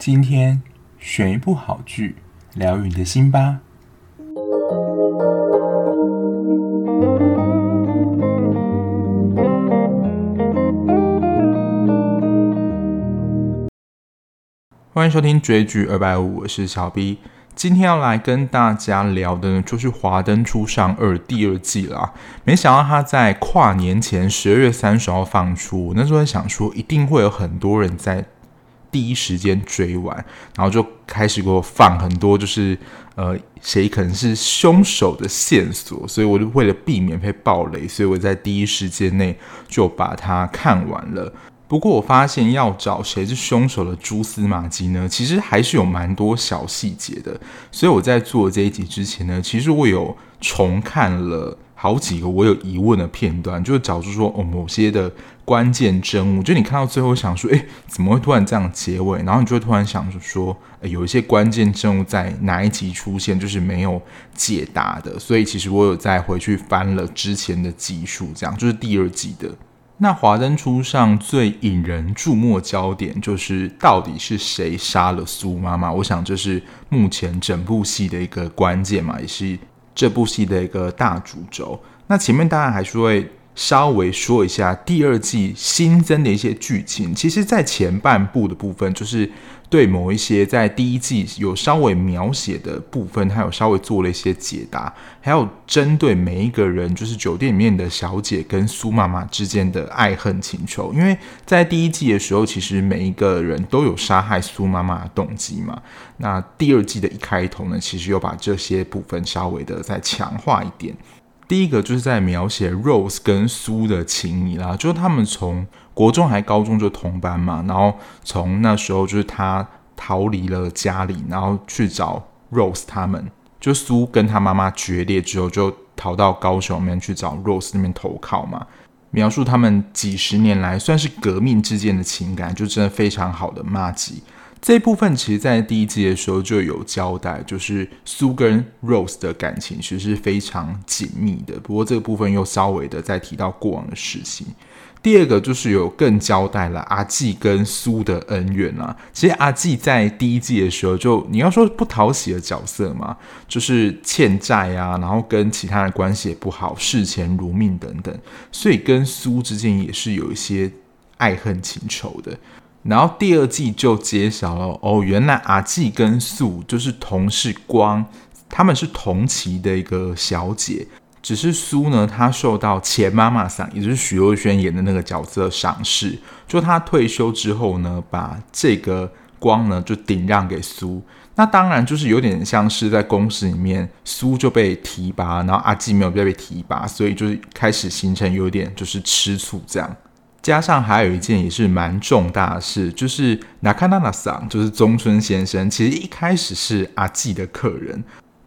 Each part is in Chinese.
今天选一部好剧，疗愈你的心吧。欢迎收听追剧二百五，我是小 B。今天要来跟大家聊的呢，就是《华灯初上二》第二季啦。没想到它在跨年前十二月三十号放出，那时候在想说，一定会有很多人在。第一时间追完，然后就开始给我放很多，就是呃，谁可能是凶手的线索，所以我就为了避免被爆雷，所以我在第一时间内就把它看完了。不过我发现要找谁是凶手的蛛丝马迹呢，其实还是有蛮多小细节的。所以我在做这一集之前呢，其实我有重看了。好几个我有疑问的片段，就是找出说哦，某些的关键证物，就你看到最后想说，诶，怎么会突然这样结尾？然后你就会突然想着说，有一些关键证物在哪一集出现，就是没有解答的。所以其实我有再回去翻了之前的集数，这样就是第二集的。那华灯初上最引人注目焦点，就是到底是谁杀了苏妈妈？我想这是目前整部戏的一个关键嘛，也是。这部戏的一个大主轴，那前面当然还是会稍微说一下第二季新增的一些剧情。其实，在前半部的部分，就是对某一些在第一季有稍微描写的部分，还有稍微做了一些解答，还有针对每一个人，就是酒店里面的小姐跟苏妈妈之间的爱恨情仇。因为在第一季的时候，其实每一个人都有杀害苏妈妈的动机嘛。那第二季的一开头呢，其实又把这些部分稍微的再强化一点。第一个就是在描写 Rose 跟苏的情谊啦，就是他们从国中还高中就同班嘛，然后从那时候就是他逃离了家里，然后去找 Rose 他们，就苏跟他妈妈决裂之后，就逃到高雄那边去找 Rose 那边投靠嘛，描述他们几十年来算是革命之间的情感，就真的非常好的麻吉。这一部分其实，在第一季的时候就有交代，就是苏跟 Rose 的感情其实是非常紧密的。不过这个部分又稍微的再提到过往的事情。第二个就是有更交代了阿纪跟苏的恩怨啊。其实阿纪在第一季的时候就，你要说不讨喜的角色嘛，就是欠债啊，然后跟其他人关系也不好，视钱如命等等，所以跟苏之间也是有一些爱恨情仇的。然后第二季就揭晓了哦，原来阿纪跟苏就是同是光，他们是同期的一个小姐，只是苏呢，她受到前妈妈桑，也就是徐若瑄演的那个角色赏识，就她退休之后呢，把这个光呢就顶让给苏，那当然就是有点像是在公司里面，苏就被提拔，然后阿纪没有被被提拔，所以就是开始形成有点就是吃醋这样。加上还有一件也是蛮重大的事，就是那卡纳纳桑，就是中村先生，其实一开始是阿纪的客人，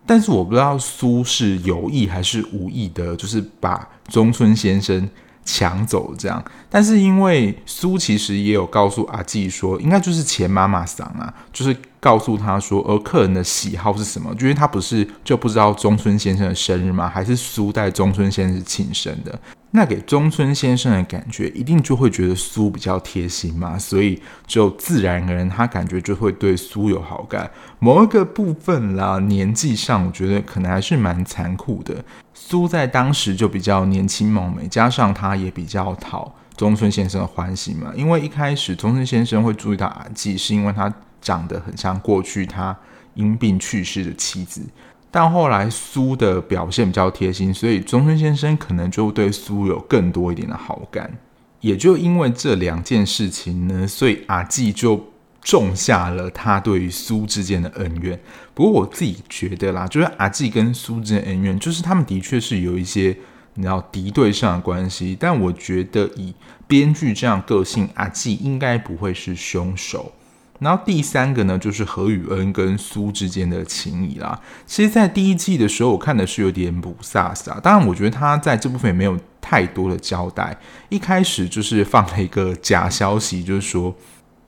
但是我不知道苏是有意还是无意的，就是把中村先生抢走这样。但是因为苏其实也有告诉阿纪说，应该就是前妈妈桑啊，就是告诉他说，而客人的喜好是什么，因为他不是就不知道中村先生的生日吗？还是苏带中村先生庆生的？那给中村先生的感觉，一定就会觉得苏比较贴心嘛，所以就自然而然他感觉就会对苏有好感。某一个部分啦，年纪上我觉得可能还是蛮残酷的。苏在当时就比较年轻貌美，加上他也比较讨中村先生的欢喜嘛。因为一开始中村先生会注意到阿纪，是因为他长得很像过去他因病去世的妻子。但后来苏的表现比较贴心，所以中村先生可能就对苏有更多一点的好感。也就因为这两件事情呢，所以阿纪就种下了他对于苏之间的恩怨。不过我自己觉得啦，就是阿纪跟苏之间的恩怨，就是他们的确是有一些你知道敌对上的关系。但我觉得以编剧这样个性，阿纪应该不会是凶手。然后第三个呢，就是何宇恩跟苏之间的情谊啦。其实，在第一季的时候，我看的是有点不飒飒。当然，我觉得他在这部分也没有太多的交代。一开始就是放了一个假消息，就是说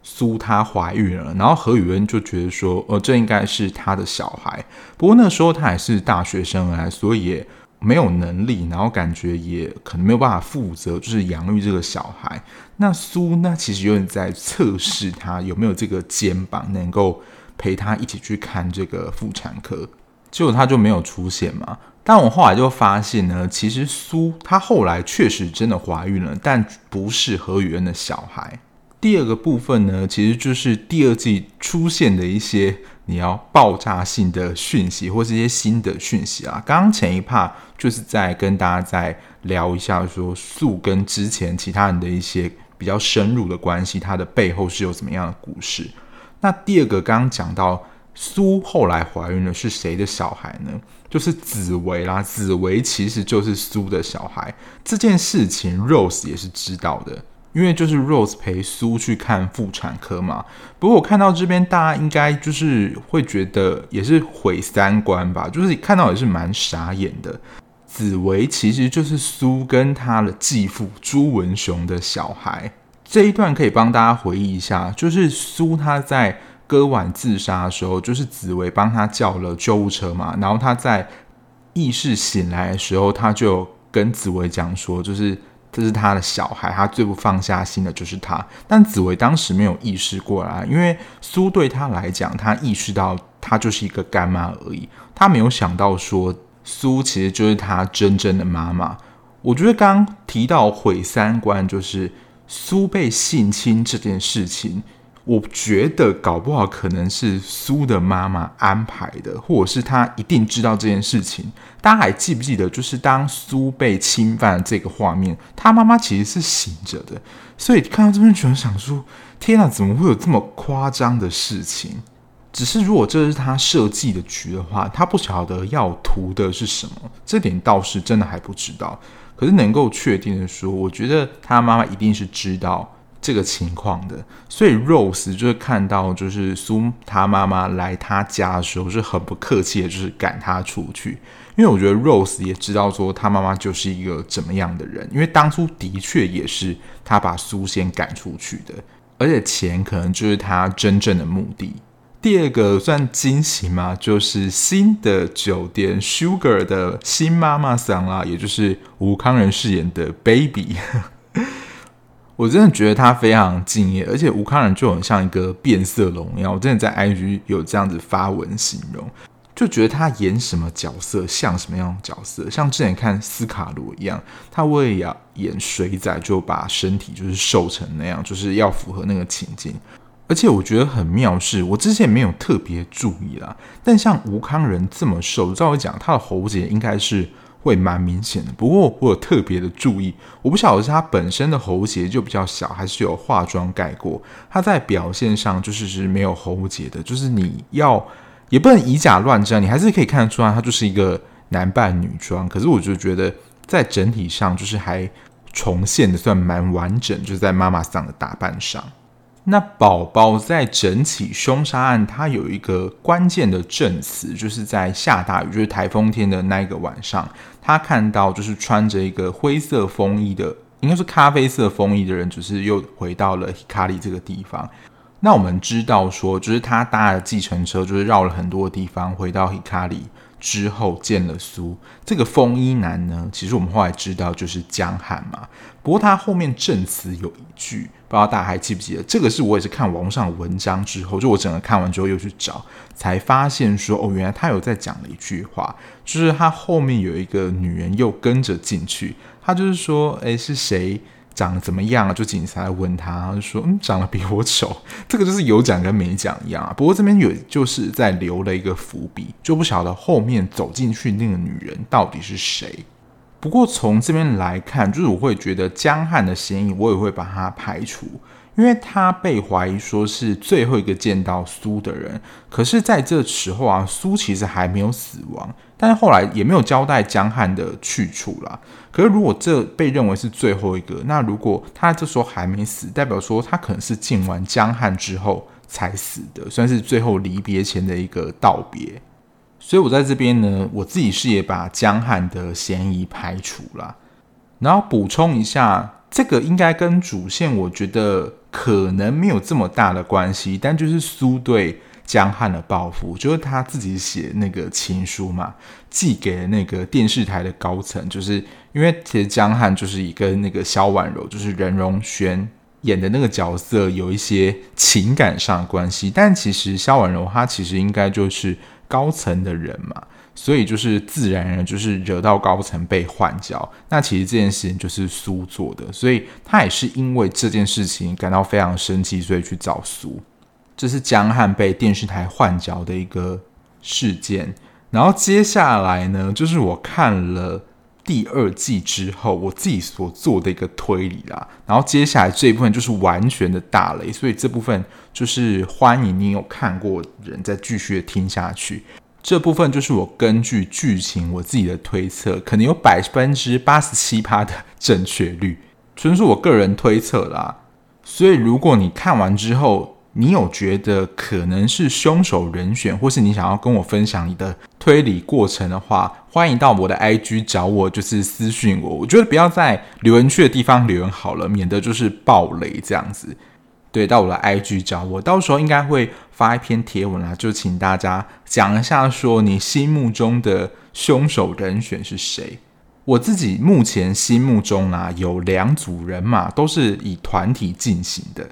苏她怀孕了，然后何宇恩就觉得说，呃，这应该是他的小孩。不过那时候他还是大学生啊，所以没有能力，然后感觉也可能没有办法负责，就是养育这个小孩。那苏那其实有点在测试他有没有这个肩膀，能够陪他一起去看这个妇产科。结果他就没有出现嘛。但我后来就发现呢，其实苏她后来确实真的怀孕了，但不是何宇恩的小孩。第二个部分呢，其实就是第二季出现的一些你要爆炸性的讯息，或是一些新的讯息啊。刚刚前一趴就是在跟大家在聊一下，说苏跟之前其他人的一些比较深入的关系，它的背后是有怎么样的故事。那第二个刚刚讲到。苏后来怀孕了，是谁的小孩呢？就是紫薇啦。紫薇其实就是苏的小孩。这件事情，Rose 也是知道的，因为就是 Rose 陪苏去看妇产科嘛。不过我看到这边，大家应该就是会觉得也是毁三观吧，就是看到也是蛮傻眼的。紫薇其实就是苏跟他的继父朱文雄的小孩。这一段可以帮大家回忆一下，就是苏他在。割腕自杀的时候，就是紫薇帮他叫了救护车嘛。然后他在意识醒来的时候，他就跟紫薇讲说，就是这是他的小孩，他最不放下心的就是他。但紫薇当时没有意识过来，因为苏对他来讲，他意识到他就是一个干妈而已，他没有想到说苏其实就是他真正的妈妈。我觉得刚刚提到毁三观，就是苏被性侵这件事情。我觉得搞不好可能是苏的妈妈安排的，或者是她一定知道这件事情。大家还记不记得，就是当苏被侵犯这个画面，她妈妈其实是醒着的。所以看到这边，全想说：天哪，怎么会有这么夸张的事情？只是如果这是他设计的局的话，他不晓得要图的是什么，这点倒是真的还不知道。可是能够确定的说，我觉得他妈妈一定是知道。这个情况的，所以 Rose 就是看到就是苏他妈妈来他家的时候是很不客气的，就是赶他出去。因为我觉得 Rose 也知道说他妈妈就是一个怎么样的人，因为当初的确也是他把苏先赶出去的，而且钱可能就是他真正的目的。第二个算惊喜嘛，就是新的酒店 Sugar 的新妈妈桑啦，也就是吴康仁饰演的 Baby。我真的觉得他非常敬业，而且吴康仁就很像一个变色龙一样。我真的在 IG 有这样子发文形容，就觉得他演什么角色像什么样角色，像之前看斯卡罗一样，他为了演水仔，就把身体就是瘦成那样，就是要符合那个情境。而且我觉得很妙是，我之前没有特别注意啦，但像吴康仁这么瘦，照我讲，他的喉结应该是。会蛮明显的，不过我有特别的注意，我不晓得是他本身的喉结就比较小，还是有化妆盖过。他在表现上就是是没有喉结的，就是你要也不能以假乱真，你还是可以看得出来他就是一个男扮女装。可是我就觉得在整体上就是还重现的算蛮完整，就是在妈妈桑的打扮上。那宝宝在整起凶杀案，它有一个关键的证词，就是在下大雨，就是台风天的那一个晚上，他看到就是穿着一个灰色风衣的，应该是咖啡色风衣的人，就是又回到了 Hikari 这个地方。那我们知道说，就是他搭了计程车，就是绕了很多地方，回到 Hikari 之后见了苏。这个风衣男呢，其实我们后来知道就是江汉嘛。不过他后面证词有一句。不知道大家还记不记得？这个是我也是看网上文章之后，就我整个看完之后又去找，才发现说哦，原来他有在讲了一句话，就是他后面有一个女人又跟着进去，他就是说，诶，是谁长得怎么样啊？就警察来问他，他就说，嗯，长得比我丑。这个就是有讲跟没讲一样啊。不过这边有就是在留了一个伏笔，就不晓得后面走进去那个女人到底是谁。不过从这边来看，就是我会觉得江汉的嫌疑，我也会把他排除，因为他被怀疑说是最后一个见到苏的人。可是在这时候啊，苏其实还没有死亡，但是后来也没有交代江汉的去处啦。可是如果这被认为是最后一个，那如果他这时候还没死，代表说他可能是见完江汉之后才死的，算是最后离别前的一个道别。所以我在这边呢，我自己是也把江汉的嫌疑排除了，然后补充一下，这个应该跟主线我觉得可能没有这么大的关系，但就是苏队江汉的报复，就是他自己写那个情书嘛，寄给了那个电视台的高层，就是因为其实江汉就是以跟那个萧婉柔，就是任容萱演的那个角色有一些情感上的关系，但其实萧婉柔她其实应该就是高层的人嘛。所以就是自然而然就是惹到高层被换角，那其实这件事情就是苏做的，所以他也是因为这件事情感到非常生气，所以去找苏。这是江汉被电视台换角的一个事件。然后接下来呢，就是我看了第二季之后，我自己所做的一个推理啦。然后接下来这一部分就是完全的大雷，所以这部分就是欢迎你有看过人再继续的听下去。这部分就是我根据剧情我自己的推测，可能有百分之八十七趴的正确率，纯属我个人推测啦。所以如果你看完之后，你有觉得可能是凶手人选，或是你想要跟我分享你的推理过程的话，欢迎到我的 IG 找我，就是私讯我。我觉得不要在留言区的地方留言好了，免得就是爆雷这样子。对，到我的 IG 找我，到时候应该会发一篇贴文啦，就请大家讲一下，说你心目中的凶手人选是谁？我自己目前心目中啊，有两组人马，都是以团体进行的。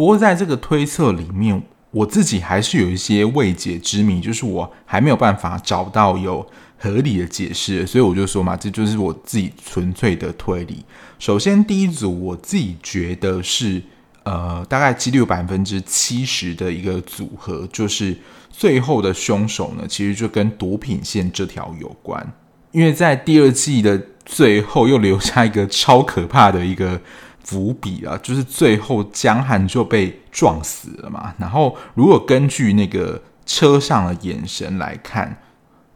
不过在这个推测里面，我自己还是有一些未解之谜，就是我还没有办法找到有合理的解释，所以我就说嘛，这就是我自己纯粹的推理。首先，第一组我自己觉得是。呃，大概几率百分之七十的一个组合，就是最后的凶手呢，其实就跟毒品线这条有关。因为在第二季的最后又留下一个超可怕的一个伏笔啊，就是最后江汉就被撞死了嘛。然后如果根据那个车上的眼神来看，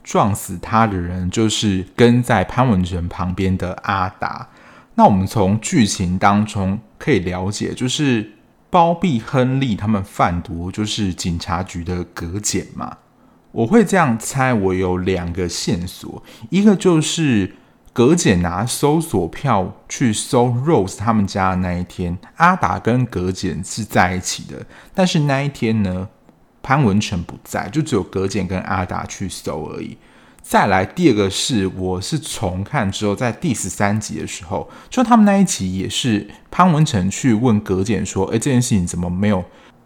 撞死他的人就是跟在潘文成旁边的阿达。那我们从剧情当中可以了解，就是包庇亨利他们贩毒，就是警察局的葛检嘛。我会这样猜，我有两个线索，一个就是葛检拿搜索票去搜 Rose 他们家的那一天，阿达跟葛检是在一起的，但是那一天呢，潘文成不在，就只有葛检跟阿达去搜而已。再来第二个是，我是重看之后，在第十三集的时候，就他们那一集也是潘文成去问葛检说：“哎，这件事情怎么没有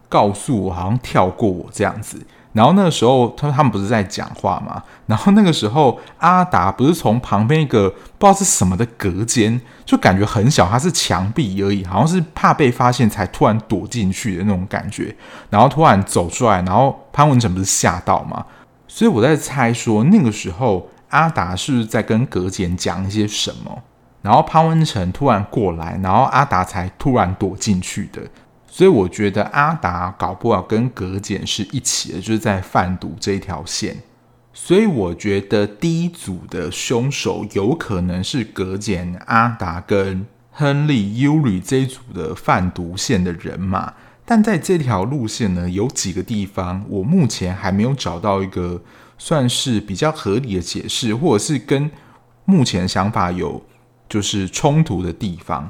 告诉我？好像跳过我这样子。”然后那个时候，他他们不是在讲话吗？然后那个时候，阿达不是从旁边一个不知道是什么的隔间，就感觉很小，它是墙壁而已，好像是怕被发现才突然躲进去的那种感觉。然后突然走出来，然后潘文成不是吓到吗？所以我在猜说，那个时候阿达是不是在跟隔间讲一些什么？然后潘文成突然过来，然后阿达才突然躲进去的。所以我觉得阿达搞不好跟葛简是一起的，就是在贩毒这一条线。所以我觉得第一组的凶手有可能是葛简、阿达跟亨利、尤里这一组的贩毒线的人马。但在这条路线呢，有几个地方我目前还没有找到一个算是比较合理的解释，或者是跟目前想法有就是冲突的地方。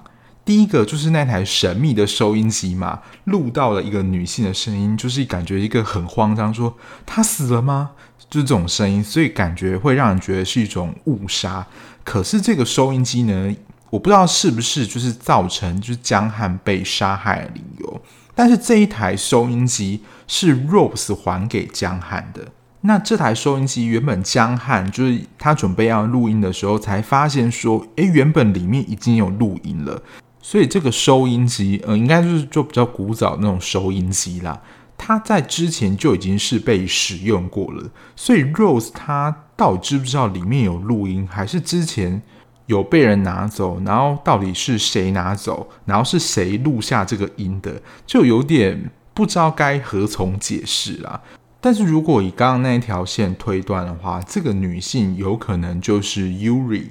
第一个就是那台神秘的收音机嘛，录到了一个女性的声音，就是感觉一个很慌张，说她死了吗？就是这种声音，所以感觉会让人觉得是一种误杀。可是这个收音机呢，我不知道是不是就是造成就是江汉被杀害的理由。但是这一台收音机是 Rose 还给江汉的。那这台收音机原本江汉就是他准备要录音的时候，才发现说，诶，原本里面已经有录音了。所以这个收音机，呃，应该就是就比较古早那种收音机啦。它在之前就已经是被使用过了。所以 Rose 他到底知不知道里面有录音，还是之前？有被人拿走，然后到底是谁拿走，然后是谁录下这个音的，就有点不知道该何从解释啦。但是如果以刚刚那一条线推断的话，这个女性有可能就是 Yuri。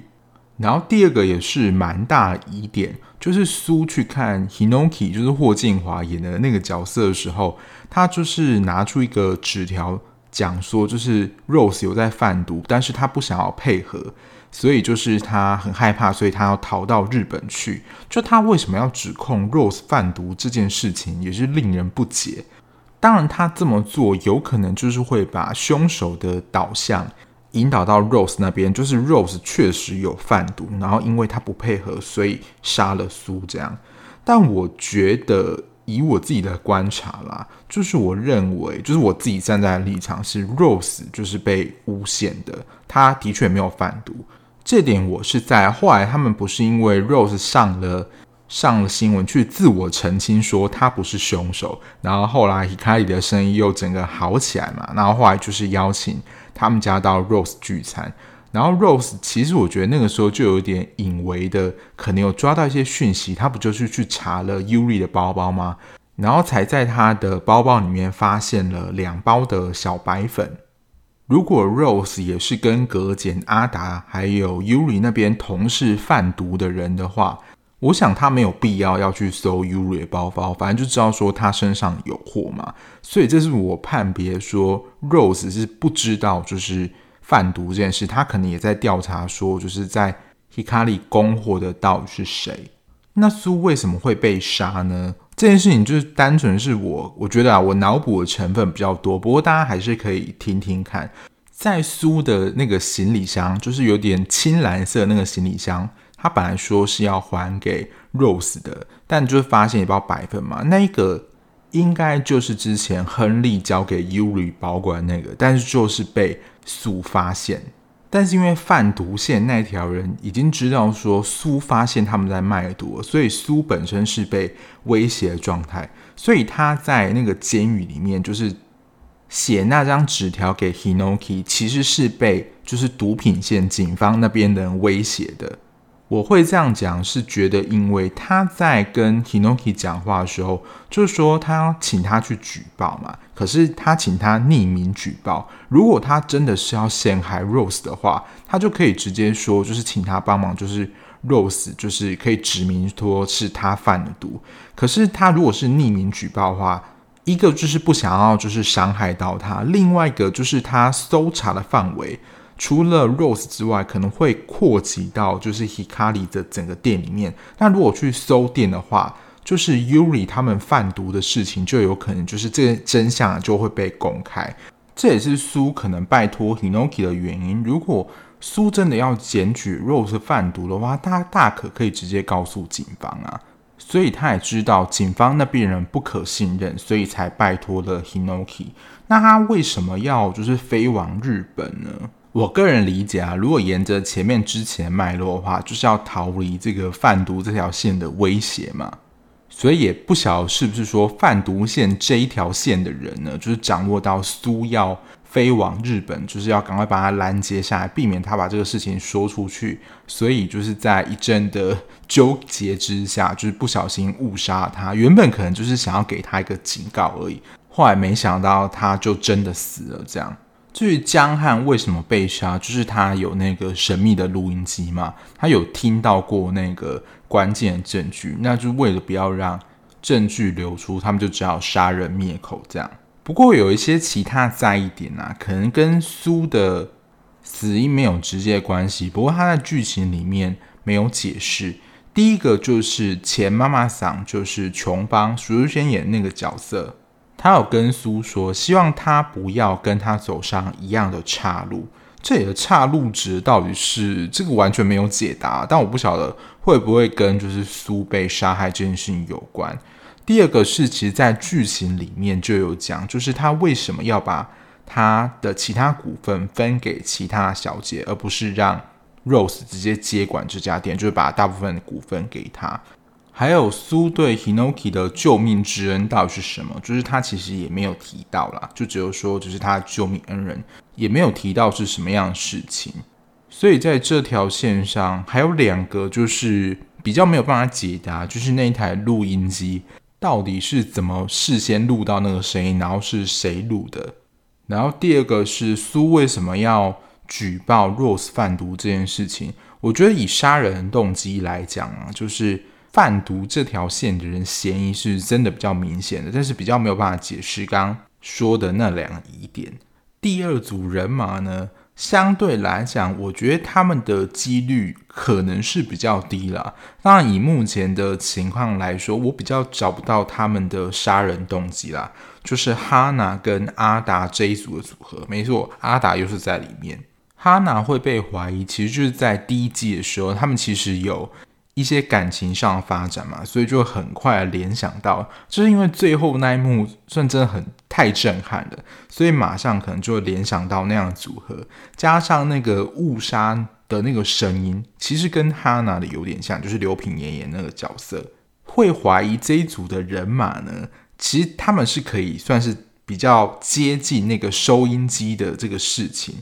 然后第二个也是蛮大疑点，就是苏去看 Hinoki，就是霍建华演的那个角色的时候，他就是拿出一个纸条讲说，就是 Rose 有在贩毒，但是他不想要配合。所以就是他很害怕，所以他要逃到日本去。就他为什么要指控 Rose 贩毒这件事情，也是令人不解。当然，他这么做有可能就是会把凶手的导向引导到 Rose 那边，就是 Rose 确实有贩毒，然后因为他不配合，所以杀了苏这样。但我觉得，以我自己的观察啦，就是我认为，就是我自己站在的立场是 Rose 就是被诬陷的，他的确没有贩毒。这点我是在后来他们不是因为 Rose 上了。上了新闻去自我澄清说他不是凶手，然后后来 Hikari 的生意又整个好起来嘛，然后后来就是邀请他们家到 Rose 聚餐，然后 Rose 其实我觉得那个时候就有点隐微的可能有抓到一些讯息，他不就是去查了 Yuri 的包包吗？然后才在他的包包里面发现了两包的小白粉。如果 Rose 也是跟格简、阿达还有 Yuri 那边同是贩毒的人的话。我想他没有必要要去搜 Yuri 的包包，反正就知道说他身上有货嘛，所以这是我判别说 Rose 是不知道就是贩毒这件事，他可能也在调查说就是在 Hikari 供货的到底是谁。那苏为什么会被杀呢？这件事情就是单纯是我我觉得啊，我脑补的成分比较多，不过大家还是可以听听看，在苏的那个行李箱，就是有点青蓝色那个行李箱。他本来说是要还给 Rose 的，但就是发现一包白粉嘛，那一个应该就是之前亨利交给 Yuri 保管那个，但是就是被苏发现。但是因为贩毒线那条人已经知道说苏发现他们在卖毒，所以苏本身是被威胁的状态，所以他在那个监狱里面就是写那张纸条给 Hinoki，其实是被就是毒品线警方那边的人威胁的。我会这样讲，是觉得因为他在跟 Hinoki 讲话的时候，就是说他要请他去举报嘛。可是他请他匿名举报，如果他真的是要陷害 Rose 的话，他就可以直接说，就是请他帮忙，就是 Rose，就是可以指明说是他贩的毒。可是他如果是匿名举报的话，一个就是不想要就是伤害到他，另外一个就是他搜查的范围。除了 Rose 之外，可能会扩及到就是 Hikari 的整个店里面。那如果去搜店的话，就是 Yuri 他们贩毒的事情，就有可能就是这个真相就会被公开。这也是苏可能拜托 Hinoki 的原因。如果苏真的要检举 Rose 贩毒的话，他大可可以直接告诉警方啊。所以他也知道警方那边人不可信任，所以才拜托了 Hinoki。那他为什么要就是飞往日本呢？我个人理解啊，如果沿着前面之前脉络的话，就是要逃离这个贩毒这条线的威胁嘛。所以也不晓得是不是说贩毒线这一条线的人呢，就是掌握到苏要飞往日本，就是要赶快把他拦截下来，避免他把这个事情说出去。所以就是在一阵的纠结之下，就是不小心误杀他。原本可能就是想要给他一个警告而已，后来没想到他就真的死了，这样。至于江汉为什么被杀，就是他有那个神秘的录音机嘛，他有听到过那个关键证据，那就为了不要让证据流出，他们就只好杀人灭口这样。不过有一些其他在意点啊，可能跟苏的死因没有直接关系，不过他在剧情里面没有解释。第一个就是前妈妈桑，就是琼邦徐若瑄演那个角色。他有跟苏说，希望他不要跟他走上一样的岔路。这里的岔路指到底是这个完全没有解答，但我不晓得会不会跟就是苏被杀害这件事情有关。第二个是，其实，在剧情里面就有讲，就是他为什么要把他的其他股份分给其他小姐，而不是让 Rose 直接接管这家店，就是把大部分的股份给他。还有苏对 Hinoki 的救命之恩到底是什么？就是他其实也没有提到啦，就只有说这是他的救命恩人，也没有提到是什么样的事情。所以在这条线上还有两个就是比较没有办法解答，就是那一台录音机到底是怎么事先录到那个声音，然后是谁录的？然后第二个是苏为什么要举报 Rose 贩毒这件事情？我觉得以杀人动机来讲啊，就是。贩毒这条线的人嫌疑是真的比较明显的，但是比较没有办法解释刚说的那两疑点。第二组人马呢，相对来讲，我觉得他们的几率可能是比较低了。当然，以目前的情况来说，我比较找不到他们的杀人动机啦。就是哈娜跟阿达这一组的组合，没错，阿达又是在里面。哈娜会被怀疑，其实就是在第一季的时候，他们其实有。一些感情上的发展嘛，所以就很快联想到，就是因为最后那一幕算真的很太震撼了，所以马上可能就会联想到那样的组合，加上那个误杀的那个声音，其实跟哈娜的有点像，就是刘品言演那个角色，会怀疑这一组的人马呢，其实他们是可以算是比较接近那个收音机的这个事情。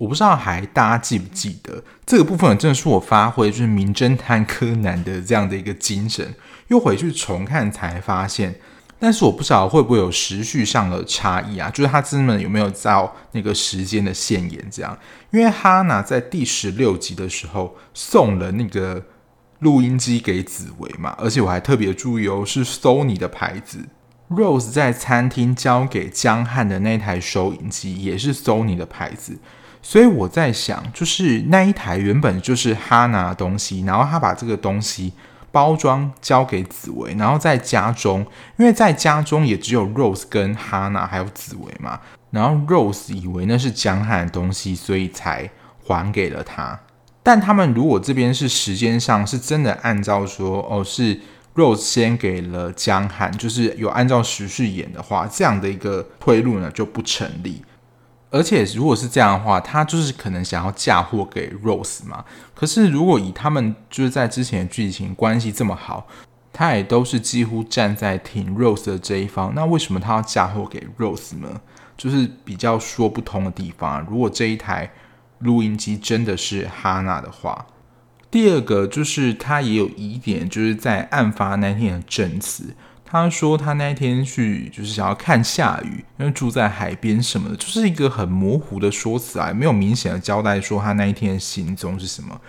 我不知道还大家记不记得这个部分，真的是我发挥就是名侦探柯南的这样的一个精神，又回去重看才发现。但是我不知道会不会有时序上的差异啊，就是他真的有没有照那个时间的线演这样？因为哈娜在第十六集的时候送了那个录音机给紫薇嘛，而且我还特别注意哦，是 Sony 的牌子。Rose 在餐厅交给江汉的那台收音机也是 Sony 的牌子。所以我在想，就是那一台原本就是哈娜的东西，然后他把这个东西包装交给紫薇，然后在家中，因为在家中也只有 Rose 跟哈娜还有紫薇嘛，然后 Rose 以为那是江汉的东西，所以才还给了他。但他们如果这边是时间上是真的按照说，哦，是 Rose 先给了江汉，就是有按照时序演的话，这样的一个推论呢就不成立。而且如果是这样的话，他就是可能想要嫁祸给 Rose 嘛。可是如果以他们就是在之前的剧情关系这么好，他也都是几乎站在挺 Rose 的这一方，那为什么他要嫁祸给 Rose 呢？就是比较说不通的地方啊。如果这一台录音机真的是哈娜的话，第二个就是他也有疑点，就是在案发那天的证词。他说他那一天去就是想要看下雨，因为住在海边什么的，就是一个很模糊的说辞啊，没有明显的交代说他那一天的行踪是什么。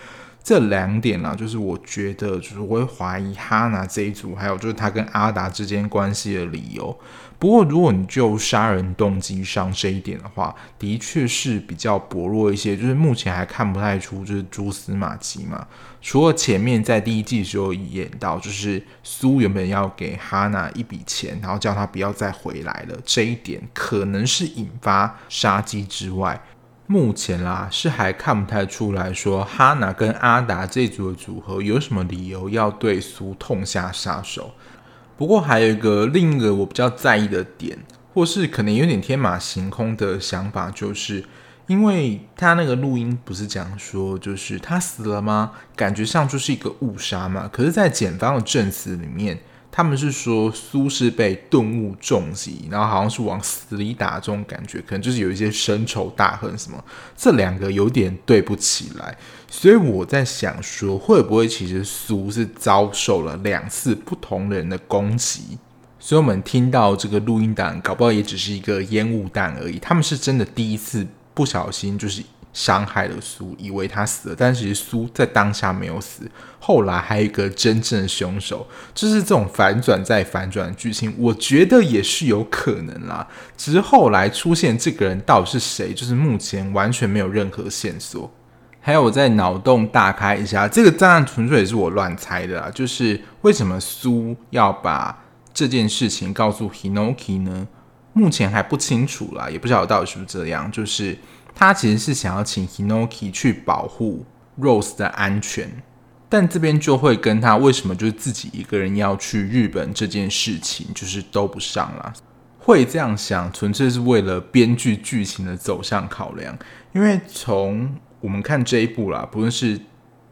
这两点啦，就是我觉得，就是我会怀疑哈娜这一组，还有就是他跟阿达之间关系的理由。不过，如果你就杀人动机上这一点的话，的确是比较薄弱一些，就是目前还看不太出就是蛛丝马迹嘛。除了前面在第一季的时候演到，就是苏原本要给哈娜一笔钱，然后叫他不要再回来了，这一点可能是引发杀机之外。目前啦，是还看不太出来说哈娜跟阿达这组的组合有什么理由要对苏痛下杀手。不过还有一个另一个我比较在意的点，或是可能有点天马行空的想法，就是因为他那个录音不是讲说就是他死了吗？感觉上就是一个误杀嘛。可是，在检方的证词里面。他们是说苏是被钝物重击，然后好像是往死里打这种感觉，可能就是有一些深仇大恨什么，这两个有点对不起来，所以我在想说，会不会其实苏是遭受了两次不同人的攻击，所以我们听到这个录音档，搞不好也只是一个烟雾弹而已，他们是真的第一次不小心就是。伤害了苏，以为他死了，但其实苏在当下没有死。后来还有一个真正的凶手，就是这种反转再反转的剧情，我觉得也是有可能啦。只是后来出现这个人到底是谁，就是目前完全没有任何线索。还有我在脑洞大开一下，这个当然纯粹也是我乱猜的啦。就是为什么苏要把这件事情告诉 Hinoki 呢？目前还不清楚啦，也不知道到底是不是这样，就是。他其实是想要请 Hinoki 去保护 Rose 的安全，但这边就会跟他为什么就是自己一个人要去日本这件事情就是都不上了。会这样想，纯粹是为了编剧剧情的走向考量。因为从我们看这一部啦，不论是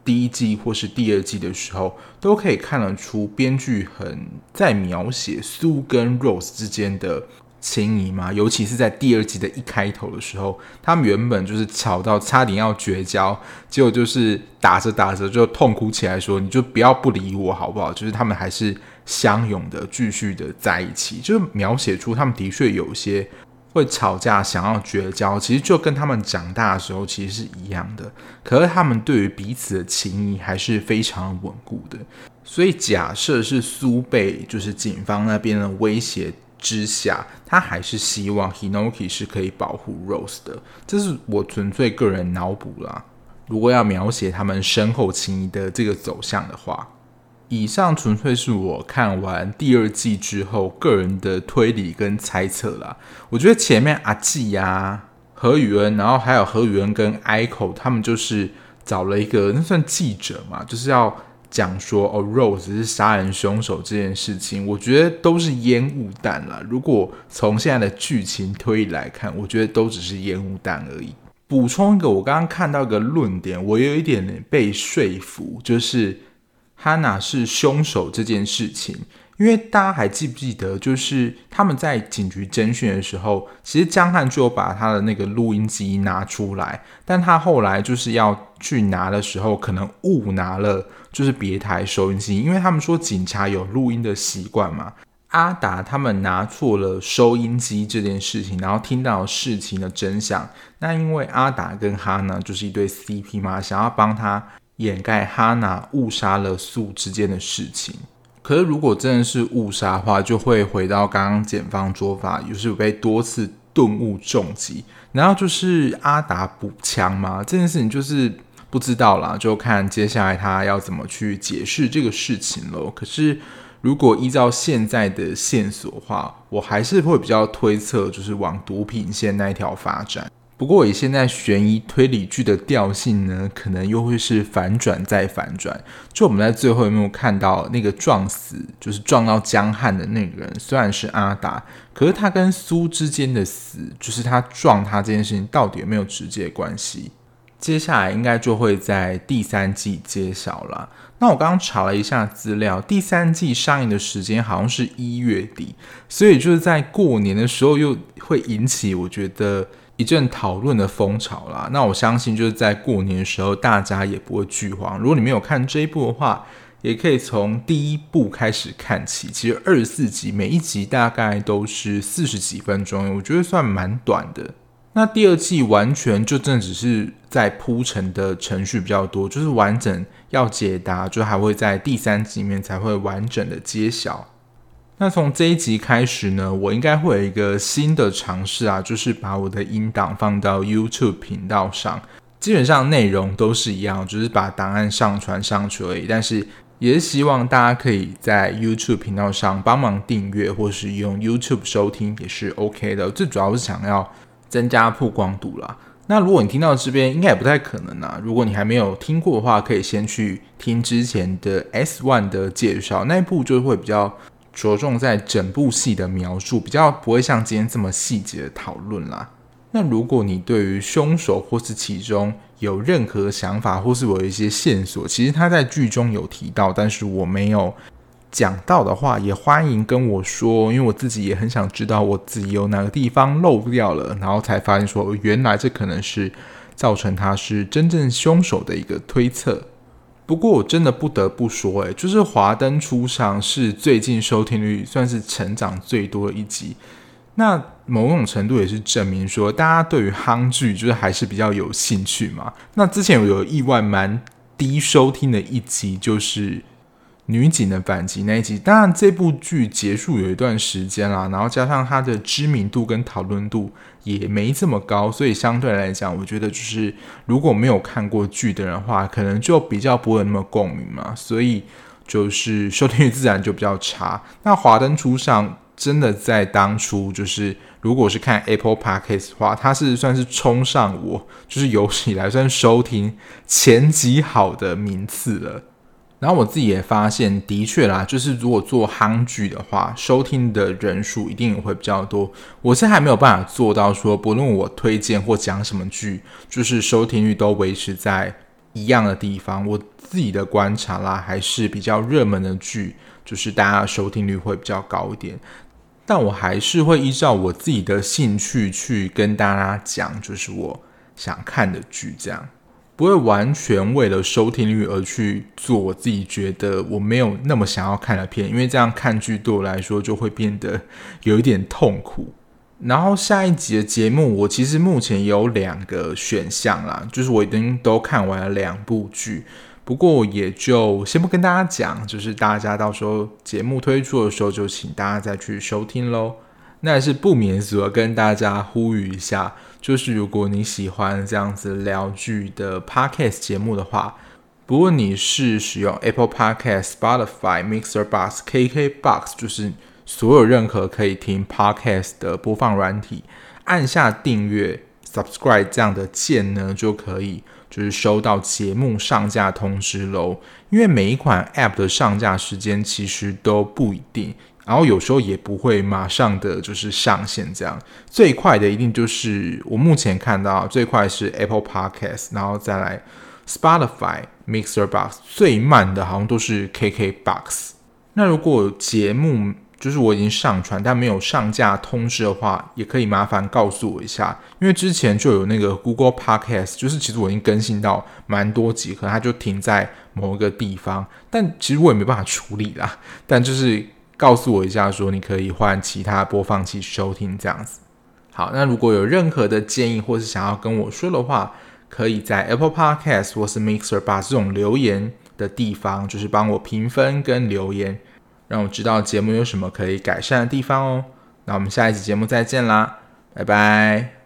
第一季或是第二季的时候，都可以看得出编剧很在描写苏跟 Rose 之间的。情谊嘛，尤其是在第二集的一开头的时候，他们原本就是吵到差点要绝交，结果就是打着打着就痛哭起来，说：“你就不要不理我好不好？”就是他们还是相拥的，继续的在一起，就是描写出他们的确有些会吵架，想要绝交，其实就跟他们长大的时候其实是一样的。可是他们对于彼此的情谊还是非常稳固的。所以假设是苏被就是警方那边的威胁。之下，他还是希望 Hinoki 是可以保护 Rose 的。这是我纯粹个人脑补啦。如果要描写他们深厚情谊的这个走向的话，以上纯粹是我看完第二季之后个人的推理跟猜测啦。我觉得前面阿季呀、何宇恩，然后还有何宇恩跟 Aiko 他们就是找了一个那算记者嘛，就是要讲说哦，Rose 是杀人凶手这件事情，我觉得都是烟雾弹啦。如果从现在的剧情推理来看，我觉得都只是烟雾弹而已。补充一个，我刚刚看到一个论点，我有一点被说服，就是哈娜是凶手这件事情。因为大家还记不记得，就是他们在警局侦讯的时候，其实江汉就把他的那个录音机拿出来，但他后来就是要去拿的时候，可能误拿了，就是别台收音机，因为他们说警察有录音的习惯嘛。阿达他们拿错了收音机这件事情，然后听到事情的真相。那因为阿达跟哈娜就是一对 CP 嘛，想要帮他掩盖哈娜误杀了素之间的事情。可是如果真的是误杀的话，就会回到刚刚检方说法，就是被多次顿悟重击，然后就是阿达补枪吗，这件事情就是不知道啦，就看接下来他要怎么去解释这个事情喽。可是。如果依照现在的线索的话，我还是会比较推测，就是往毒品线那一条发展。不过以现在悬疑推理剧的调性呢，可能又会是反转再反转。就我们在最后一幕看到那个撞死，就是撞到江汉的那个人，虽然是阿达，可是他跟苏之间的死，就是他撞他这件事情，到底有没有直接关系？接下来应该就会在第三季揭晓了。那我刚刚查了一下资料，第三季上映的时间好像是一月底，所以就是在过年的时候又会引起我觉得一阵讨论的风潮啦。那我相信就是在过年的时候，大家也不会剧荒。如果你没有看这一部的话，也可以从第一部开始看起。其实二十四集，每一集大概都是四十几分钟，我觉得算蛮短的。那第二季完全就真的只是在铺陈的程序比较多，就是完整要解答，就还会在第三集里面才会完整的揭晓。那从这一集开始呢，我应该会有一个新的尝试啊，就是把我的音档放到 YouTube 频道上，基本上内容都是一样，就是把档案上传上去而已。但是也是希望大家可以在 YouTube 频道上帮忙订阅，或是用 YouTube 收听也是 OK 的。最主要是想要。增加曝光度啦。那如果你听到这边，应该也不太可能啊。如果你还没有听过的话，可以先去听之前的 S One 的介绍，那一部就会比较着重在整部戏的描述，比较不会像今天这么细节的讨论啦。那如果你对于凶手或是其中有任何想法，或是有一些线索，其实他在剧中有提到，但是我没有。讲到的话，也欢迎跟我说，因为我自己也很想知道我自己有哪个地方漏掉了，然后才发现说，原来这可能是造成他是真正凶手的一个推测。不过我真的不得不说，诶，就是《华灯初上》是最近收听率算是成长最多的一集，那某种程度也是证明说，大家对于夯剧就是还是比较有兴趣嘛。那之前有意外蛮低收听的一集就是。女警的反击那一集，当然这部剧结束有一段时间啦，然后加上它的知名度跟讨论度也没这么高，所以相对来讲，我觉得就是如果没有看过剧的人话，可能就比较不会那么共鸣嘛，所以就是收听率自然就比较差。那华灯初上真的在当初就是，如果是看 Apple Podcast 的话，它是算是冲上我就是有史以来算收听前几好的名次了。然后我自己也发现，的确啦，就是如果做夯剧的话，收听的人数一定也会比较多。我现在还没有办法做到说，不论我推荐或讲什么剧，就是收听率都维持在一样的地方。我自己的观察啦，还是比较热门的剧，就是大家收听率会比较高一点。但我还是会依照我自己的兴趣去跟大家讲，就是我想看的剧这样。不会完全为了收听率而去做我自己觉得我没有那么想要看的片，因为这样看剧对我来说就会变得有一点痛苦。然后下一集的节目，我其实目前有两个选项啦，就是我已经都看完了两部剧，不过也就先不跟大家讲，就是大家到时候节目推出的时候就请大家再去收听喽。那也是不免俗的跟大家呼吁一下，就是如果你喜欢这样子聊剧的 Podcast 节目的话，不论你是使用 Apple Podcast、Spotify、Mixer Box、KK Box，就是所有任何可以听 Podcast 的播放软体，按下订阅 Subscribe 这样的键呢，就可以就是收到节目上架通知喽。因为每一款 App 的上架时间其实都不一定。然后有时候也不会马上的就是上线，这样最快的一定就是我目前看到最快是 Apple Podcast，然后再来 Spotify、Mixer Box，最慢的好像都是 KK Box。那如果节目就是我已经上传但没有上架通知的话，也可以麻烦告诉我一下，因为之前就有那个 Google Podcast，就是其实我已经更新到蛮多集，可能它就停在某一个地方，但其实我也没办法处理啦，但就是。告诉我一下，说你可以换其他播放器收听这样子。好，那如果有任何的建议或是想要跟我说的话，可以在 Apple Podcast 或是 Mixer 把这种留言的地方，就是帮我评分跟留言，让我知道节目有什么可以改善的地方哦。那我们下一集节目再见啦，拜拜。